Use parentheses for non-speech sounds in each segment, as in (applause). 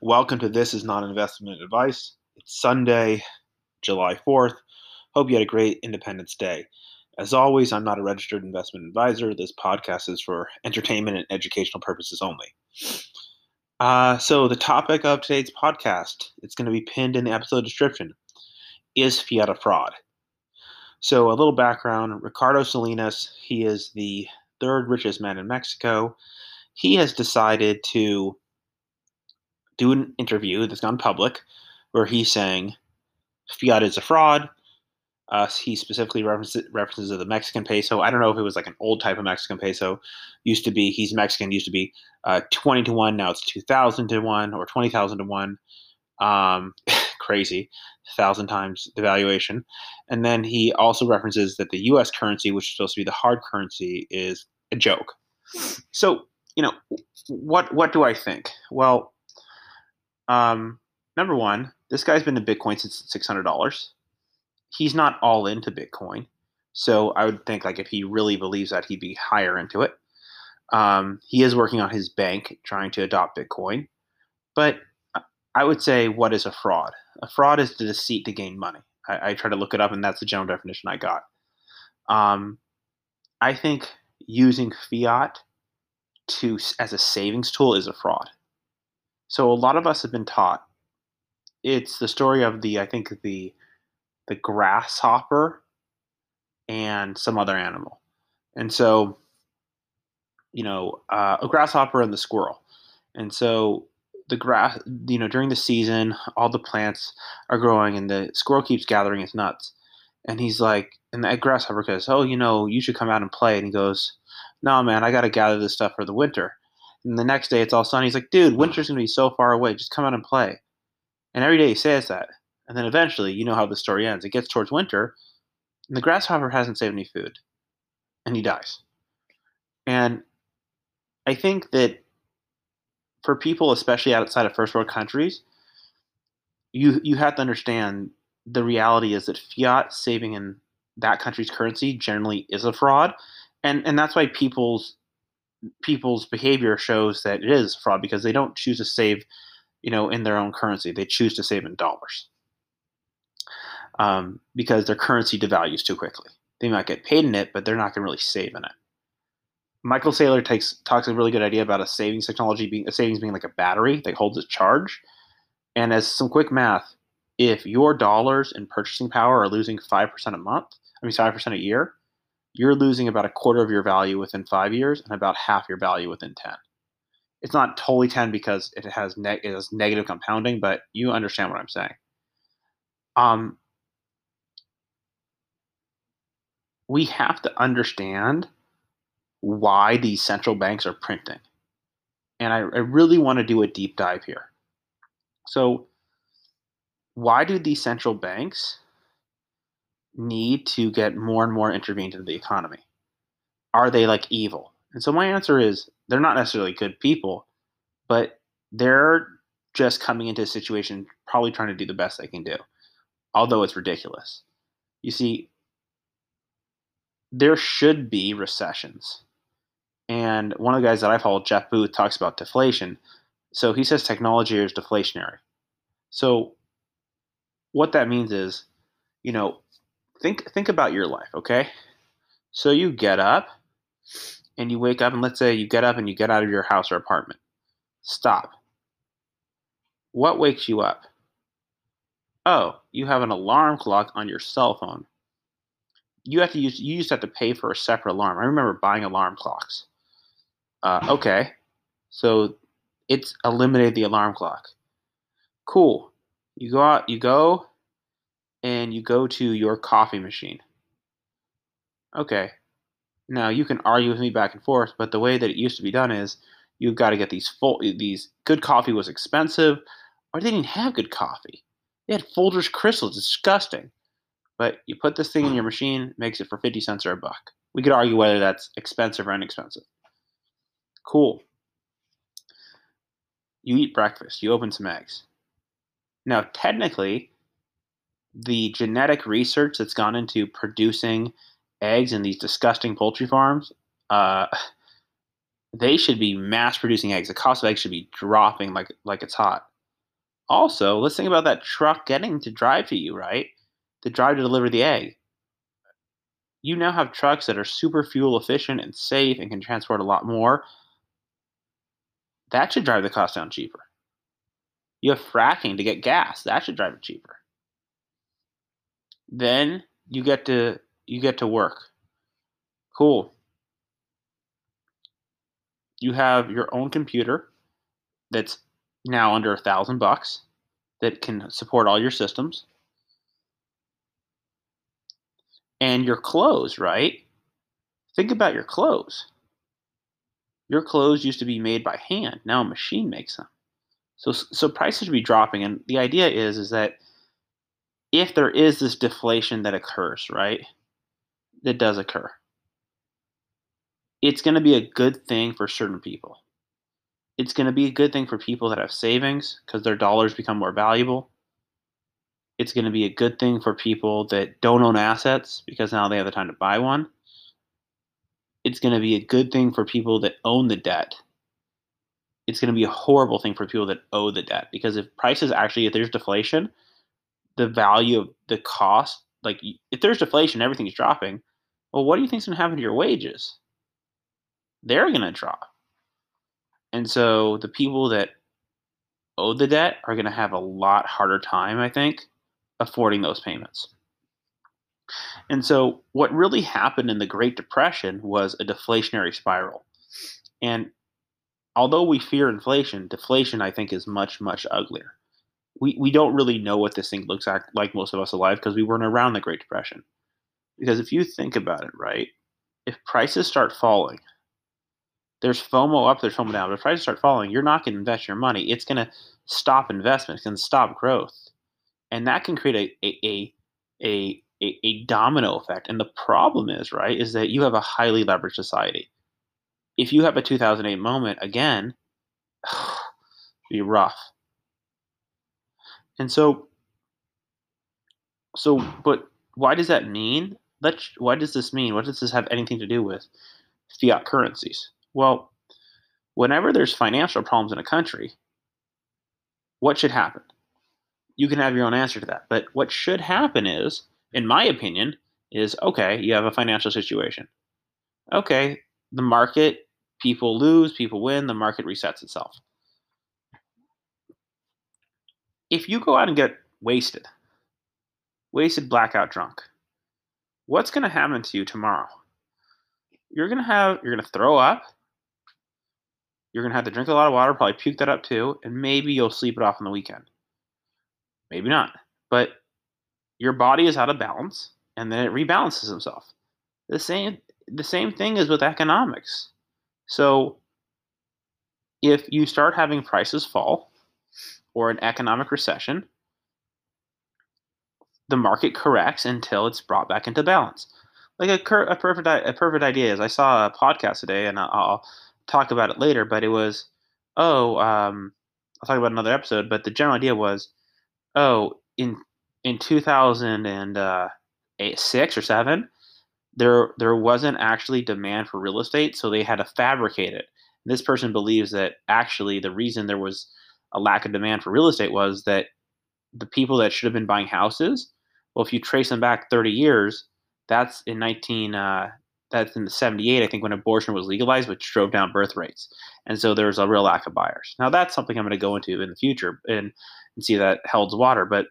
Welcome to This Is Not Investment Advice. It's Sunday, July 4th. Hope you had a great Independence Day. As always, I'm not a registered investment advisor. This podcast is for entertainment and educational purposes only. Uh, so, the topic of today's podcast, it's going to be pinned in the episode description. Is fiat a fraud? So, a little background Ricardo Salinas, he is the third richest man in Mexico. He has decided to do an interview that's gone public where he's saying fiat is a fraud. Uh, he specifically references, references the Mexican peso. I don't know if it was like an old type of Mexican peso. Used to be, he's Mexican, used to be uh, 20 to 1. Now it's 2,000 to 1 or 20,000 to 1. Um, (laughs) crazy, thousand times the valuation. And then he also references that the U.S. currency, which is supposed to be the hard currency, is a joke. So you know, what what do I think? Well, um, number one, this guy's been in Bitcoin since six hundred dollars. He's not all into Bitcoin, so I would think like if he really believes that, he'd be higher into it. Um, he is working on his bank trying to adopt Bitcoin, but I would say what is a fraud? A fraud is the deceit to gain money. I, I try to look it up, and that's the general definition I got. Um, I think using fiat to as a savings tool is a fraud. So a lot of us have been taught it's the story of the I think the the grasshopper and some other animal. And so you know, uh, a grasshopper and the squirrel. And so the grass, you know, during the season, all the plants are growing, and the squirrel keeps gathering its nuts. And he's like, and that grasshopper goes, "Oh, you know, you should come out and play." And he goes, no, man, I got to gather this stuff for the winter. And the next day it's all sunny. He's like, dude, mm-hmm. winter's going to be so far away. Just come out and play. And every day he says that. And then eventually, you know how the story ends. It gets towards winter, and the grasshopper hasn't saved any food, and he dies. And I think that for people, especially outside of first world countries, you you have to understand the reality is that fiat saving in that country's currency generally is a fraud and and that's why people's people's behavior shows that it is fraud because they don't choose to save you know in their own currency. They choose to save in dollars um, because their currency devalues too quickly. They might get paid in it but they're not going to really save in it. Michael saylor takes talks a really good idea about a savings technology being a savings being like a battery that holds a charge. And as some quick math if your dollars in purchasing power are losing 5% a month i mean 5% a year you're losing about a quarter of your value within five years and about half your value within 10. It's not totally 10 because it has, ne- it has negative compounding, but you understand what I'm saying. Um, we have to understand why these central banks are printing. And I, I really want to do a deep dive here. So, why do these central banks need to get more and more intervened into the economy? Are they like evil? And so my answer is they're not necessarily good people, but they're just coming into a situation probably trying to do the best they can do, although it's ridiculous. You see, there should be recessions. And one of the guys that I follow, Jeff Booth, talks about deflation. So he says technology is deflationary. So what that means is, you know, think think about your life, okay? So you get up and you wake up and let's say you get up and you get out of your house or apartment. Stop. What wakes you up? Oh, you have an alarm clock on your cell phone. You have to use you used to have to pay for a separate alarm. I remember buying alarm clocks. Uh, okay, so it's eliminated the alarm clock. Cool. You go out. You go and you go to your coffee machine. Okay. Now you can argue with me back and forth, but the way that it used to be done is you've got to get these full these good coffee was expensive, or they didn't have good coffee. They had Folgers crystals, disgusting. But you put this thing in your machine, makes it for 50 cents or a buck. We could argue whether that's expensive or inexpensive. Cool. You eat breakfast, you open some eggs. Now, technically, the genetic research that's gone into producing eggs in these disgusting poultry farms, uh, (laughs) they should be mass producing eggs. The cost of eggs should be dropping like like it's hot. Also, let's think about that truck getting to drive to you, right? To drive to deliver the egg. You now have trucks that are super fuel efficient and safe and can transport a lot more. That should drive the cost down cheaper. You have fracking to get gas. That should drive it cheaper. Then you get to you get to work. Cool. You have your own computer that's now under a thousand bucks that can support all your systems. And your clothes, right? Think about your clothes. Your clothes used to be made by hand. Now a machine makes them. So so prices should be dropping, and the idea is is that if there is this deflation that occurs, right, that does occur, it's going to be a good thing for certain people. It's going to be a good thing for people that have savings because their dollars become more valuable. It's going to be a good thing for people that don't own assets because now they have the time to buy one. It's going to be a good thing for people that own the debt it's going to be a horrible thing for people that owe the debt because if prices actually if there's deflation the value of the cost like if there's deflation everything's dropping well what do you think's going to happen to your wages? They're going to drop. And so the people that owe the debt are going to have a lot harder time i think affording those payments. And so what really happened in the great depression was a deflationary spiral. And although we fear inflation, deflation I think is much much uglier. We we don't really know what this thing looks like like most of us alive because we weren't around the Great Depression. Because if you think about it, right, if prices start falling, there's FOMO up, there's FOMO down. But if prices start falling, you're not going to invest your money. It's going to stop investment. It's going to stop growth, and that can create a a a a, a domino effect. And the problem is, right, is that you have a highly leveraged society if you have a 2008 moment again, (sighs) be rough. And so, so, but why does that mean? Let's, why does this mean? What does this have anything to do with fiat currencies? Well, whenever there's financial problems in a country, what should happen? You can have your own answer to that. But what should happen is, in my opinion, is okay, you have a financial situation. Okay, the market people lose, people win, the market resets itself. If you go out and get wasted, wasted, blackout drunk, what's going to happen to you tomorrow? You're going to have, you're going to throw up. You're going to have to drink a lot of water, probably puke that up too, and maybe you'll sleep it off on the weekend. Maybe not. But your body is out of balance and then it rebalances itself. The same the same thing is with economics. So if you start having prices fall or an economic recession, the market corrects until it's brought back into balance. Like a, a perfect a perfect idea is I saw a podcast today, and I'll, talk about it later. But it was, oh, um, I'll talk about another episode. But the general idea was, oh, in in 2006 or seven, there there wasn't actually demand for real estate, so they had to fabricate it. And this person believes that actually the reason there was a lack of demand for real estate was that the people that should have been buying houses, well, if you trace them back 30 years, that's in 19 uh, that's in the 78 i think when abortion was legalized which drove down birth rates and so there's a real lack of buyers now that's something i'm going to go into in the future and, and see that holds water but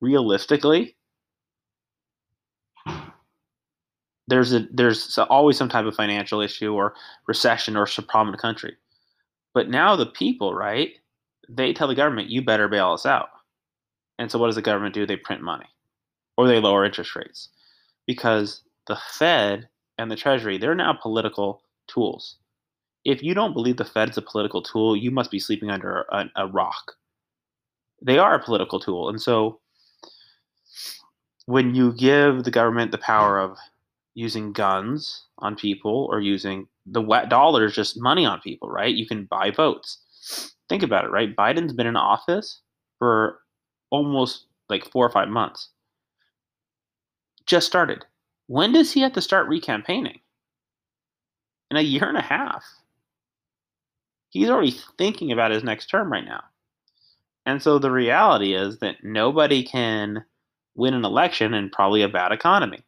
realistically there's a there's always some type of financial issue or recession or some problem in the country. But now the people, right? They tell the government, "You better bail us out." And so, what does the government do? They print money, or they lower interest rates, because the Fed and the Treasury they're now political tools. If you don't believe the Fed's a political tool, you must be sleeping under a, a rock. They are a political tool, and so when you give the government the power of using guns on people or using the wet dollar is just money on people, right? You can buy votes. Think about it, right? Biden's been in office for almost like four or five months. Just started. When does he have to start recampaigning? In a year and a half. He's already thinking about his next term right now. And so the reality is that nobody can win an election in probably a bad economy.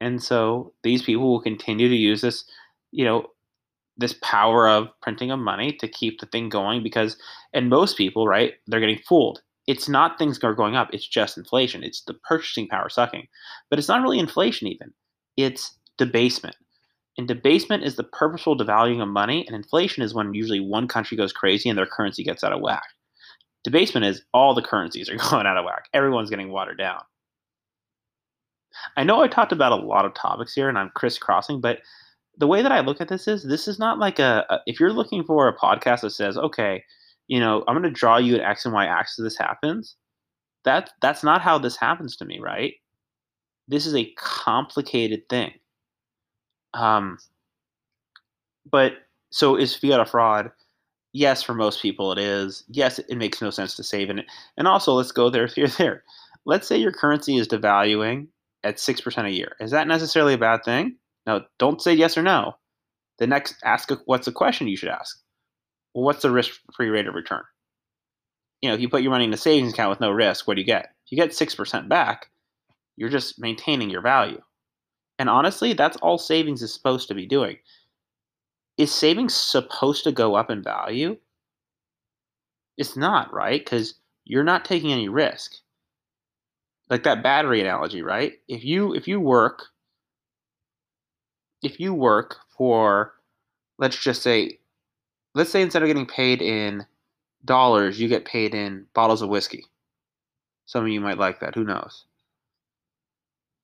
And so these people will continue to use this, you know, this power of printing of money to keep the thing going because and most people, right, they're getting fooled. It's not things are going up, it's just inflation. It's the purchasing power sucking. But it's not really inflation even. It's debasement. And debasement is the purposeful devaluing of money, and inflation is when usually one country goes crazy and their currency gets out of whack. Debasement is all the currencies are (laughs) going out of whack. Everyone's getting watered down. I know I talked about a lot of topics here and I'm crisscrossing, but the way that I look at this is this is not like a, a if you're looking for a podcast that says, okay, you know, I'm going to draw you an X and Y axis this happens. That that's not how this happens to me, right? This is a complicated thing. Um, but so is fiat a fraud? Yes, for most people it is. Yes, it makes no sense to save in it. And also, let's go there, (laughs) here, there. Let's say your currency is devaluing at 6% a year. Is that necessarily a bad thing? Now, don't say yes or no. The next, ask a, what's the question you should ask? Well, what's the risk-free rate of return? You know, if you put your money in a savings account with no risk, what do you get? If you get 6% back, you're just maintaining your value. And honestly, that's all savings is supposed to be doing. Is savings supposed to go up in value? It's not, right? Because you're not taking any risk like that battery analogy, right? If you if you work if you work for let's just say let's say instead of getting paid in dollars, you get paid in bottles of whiskey. Some of you might like that, who knows?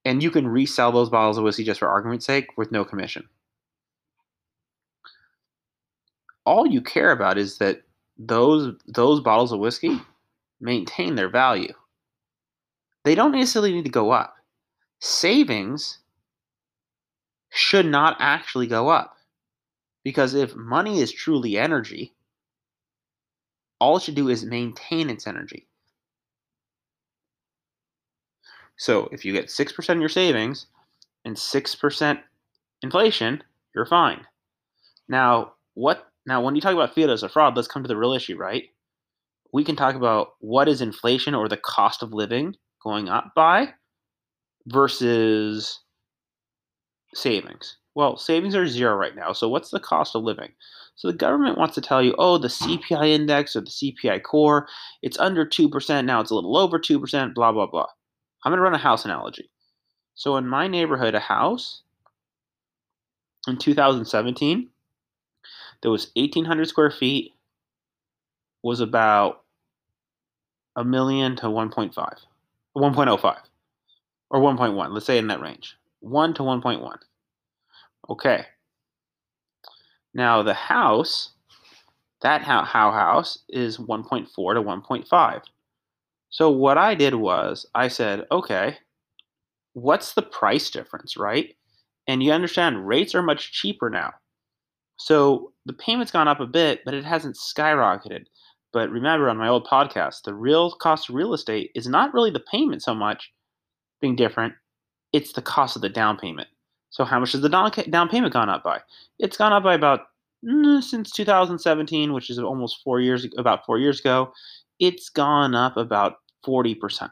And you can resell those bottles of whiskey just for argument's sake with no commission. All you care about is that those those bottles of whiskey maintain their value they don't necessarily need to go up. Savings should not actually go up. Because if money is truly energy, all it should do is maintain its energy. So if you get 6% of your savings and 6% inflation, you're fine. Now, what now when you talk about fiat as a fraud, let's come to the real issue, right? We can talk about what is inflation or the cost of living going up by versus savings. Well, savings are zero right now. So what's the cost of living? So the government wants to tell you, oh, the CPI index or the CPI core, it's under 2%. Now it's a little over 2%, blah, blah, blah. I'm going to run a house analogy. So in my neighborhood, a house in 2017, there was 1,800 square feet, was about a million to 1.5. 1.05 or 1.1. Let's say in that range. 1 to 1.1. Okay. Now the house, that how, how house is 1.4 to 1.5. So what I did was I said, okay, what's the price difference, right? And you understand rates are much cheaper now. So the payment's gone up a bit, but it hasn't skyrocketed. But remember, on my old podcast, the real cost of real estate is not really the payment so much being different, it's the cost of the down payment. So, how much has the down payment gone up by? It's gone up by about mm, since 2017, which is almost four years about four years ago. It's gone up about 40%,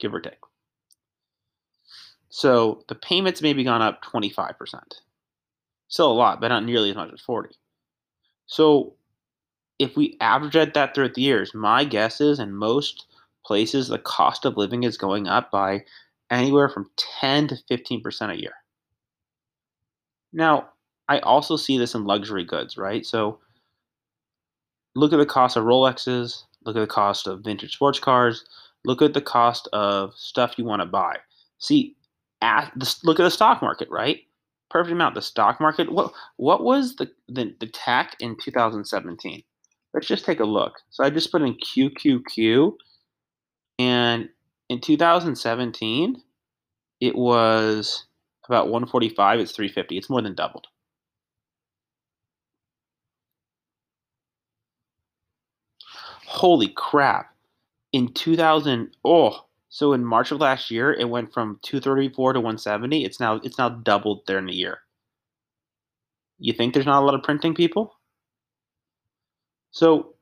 give or take. So the payments maybe gone up 25%. Still a lot, but not nearly as much as 40. So if we average at that throughout the years, my guess is and most places the cost of living is going up by anywhere from 10 to 15% a year. Now, I also see this in luxury goods, right? So look at the cost of Rolexes, look at the cost of vintage sports cars, look at the cost of stuff you want to buy. See, at the, look at the stock market, right? Perfect amount. The stock market. What what was the the, the in 2017? let's just take a look. So I just put in QQQ, and in 2017, it was about 145. It's 350. It's more than doubled. Holy crap. In 2000, oh, so in March of last year, it went from 234 to 170. It's now it's now doubled there in a year. You think there's not a lot of printing people? So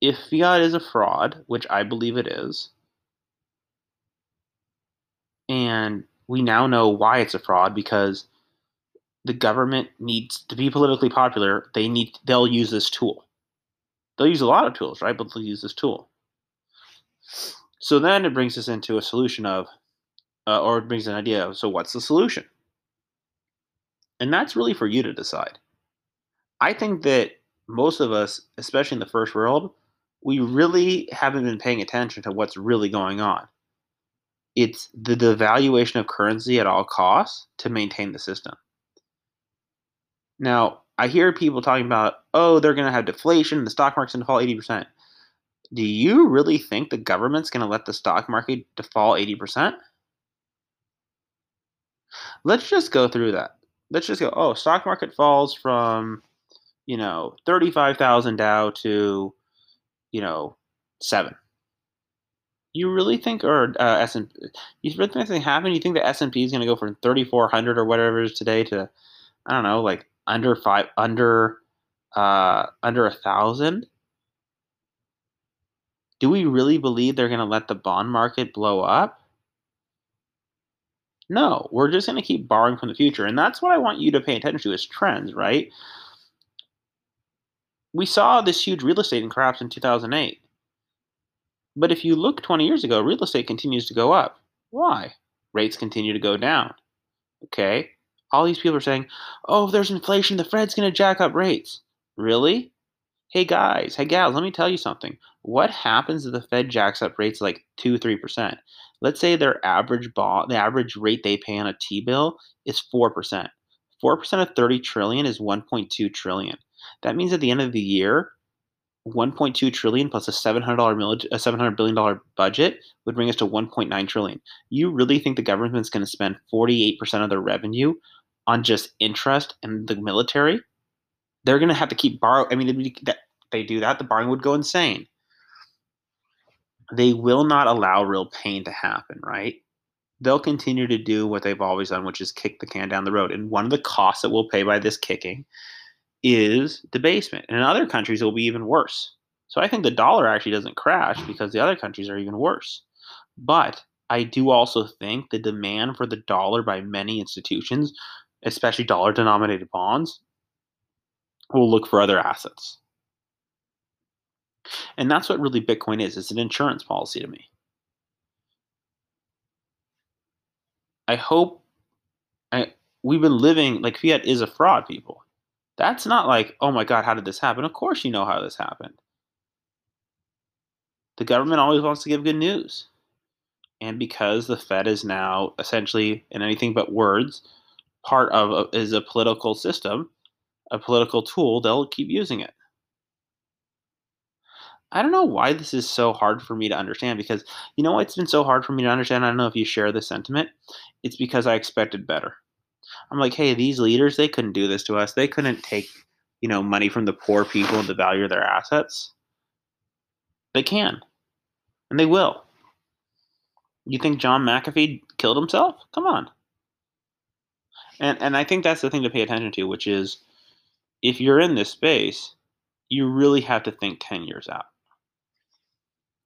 if fiat is a fraud, which I believe it is, and we now know why it's a fraud because the government needs to be politically popular. They need they'll use this tool. They'll use a lot of tools, right? But they'll use this tool. So then it brings us into a solution of, uh, or it brings an idea of, so what's the solution? And that's really for you to decide. I think that most of us, especially in the first world, we really haven't been paying attention to what's really going on. It's the devaluation of currency at all costs to maintain the system. Now, I hear people talking about, oh, they're going to have deflation, the stock market's going to fall 80%. Do you really think the government's going to let the stock market fall 80%? Let's just go through that. Let's just go, oh, stock market falls from, you know, 35,000 Dow to, you know, 7. You really think, or uh, S&P, you really think anything happen? You think the S&P is going to go from 3,400 or whatever it is today to, I don't know, like under five under uh, under a thousand? Do we really believe they're going to let the bond market blow up? No, we're just going to keep borrowing from the future, and that's what I want you to pay attention to is trends, right? We saw this huge real estate collapse in 2008. But if you look 20 years ago, real estate continues to go up. Why? Rates continue to go down. Okay? all these people are saying, oh, if there's inflation, the Fed's going to jack up rates. Really? Hey guys, hey gals, let me tell you something. What happens if the Fed jacks up rates like 2 3%? Let's say their average bond, the average rate they pay on a T bill is 4%. 4% of 30 trillion is 1.2 trillion. That means at the end of the year, 1.2 trillion plus a 700 million, a 700 billion dollar budget would bring us to 1.9 trillion. You really think the government's going to spend 48% of their revenue on just interest and the military, they're going to have to keep borrowing. I mean, they do that, the borrowing would go insane. They will not allow real pain to happen, right? They'll continue to do what they've always done, which is kick the can down the road. And one of the costs that we'll pay by this kicking is debasement. And in other countries, it will be even worse. So I think the dollar actually doesn't crash because the other countries are even worse. But I do also think the demand for the dollar by many institutions especially dollar denominated bonds, will look for other assets. And that's what really Bitcoin is. It's an insurance policy to me. I hope I we've been living like fiat is a fraud, people. That's not like, oh my God, how did this happen? Of course you know how this happened. The government always wants to give good news. And because the Fed is now essentially in anything but words part of a, is a political system, a political tool, they'll keep using it. I don't know why this is so hard for me to understand because you know it's been so hard for me to understand. I don't know if you share this sentiment. It's because I expected better. I'm like, hey, these leaders, they couldn't do this to us. They couldn't take, you know, money from the poor people and devalue their assets. They can. And they will. You think John McAfee killed himself? Come on. And and I think that's the thing to pay attention to, which is if you're in this space, you really have to think 10 years out.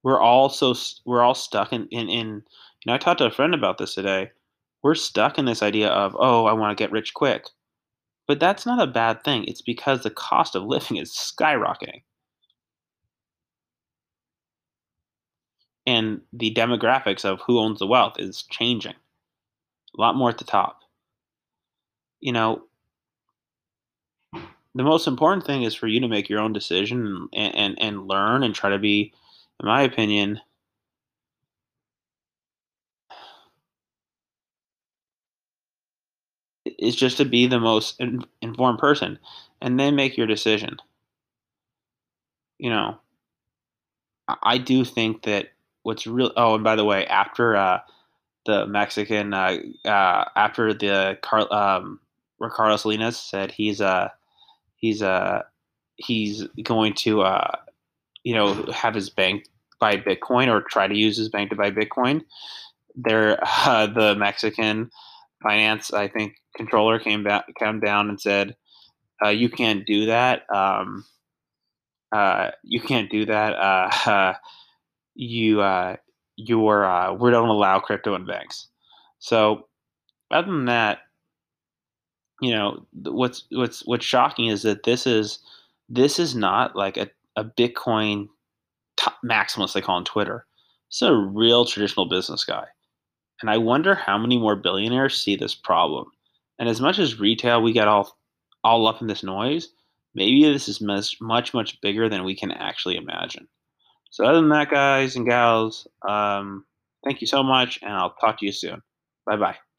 We're all so we're all stuck in in, in you know I talked to a friend about this today. We're stuck in this idea of, "Oh, I want to get rich quick." But that's not a bad thing. It's because the cost of living is skyrocketing. And the demographics of who owns the wealth is changing. A lot more at the top you know, the most important thing is for you to make your own decision and, and, and learn and try to be, in my opinion, is just to be the most informed person and then make your decision. You know, I do think that what's real. Oh, and by the way, after uh, the Mexican, uh, uh, after the Car- um, Ricardo Salinas said he's uh he's uh he's going to uh you know have his bank buy Bitcoin or try to use his bank to buy Bitcoin. There, (laughs) uh, the Mexican finance, I think, controller came back, came down and said, uh, "You can't do that. Um, Uh, you can't do that. Uh, (laughs) you uh, you're uh, we don't allow crypto in banks. So other than that, you know what's what's what's shocking is that this is this is not like a, a Bitcoin maximalist they call on Twitter. Is a real traditional business guy. And I wonder how many more billionaires see this problem. And as much as retail, we get all all up in this noise. Maybe this is much much bigger than we can actually imagine. So other than that, guys and gals, um, thank you so much, and I'll talk to you soon. Bye bye.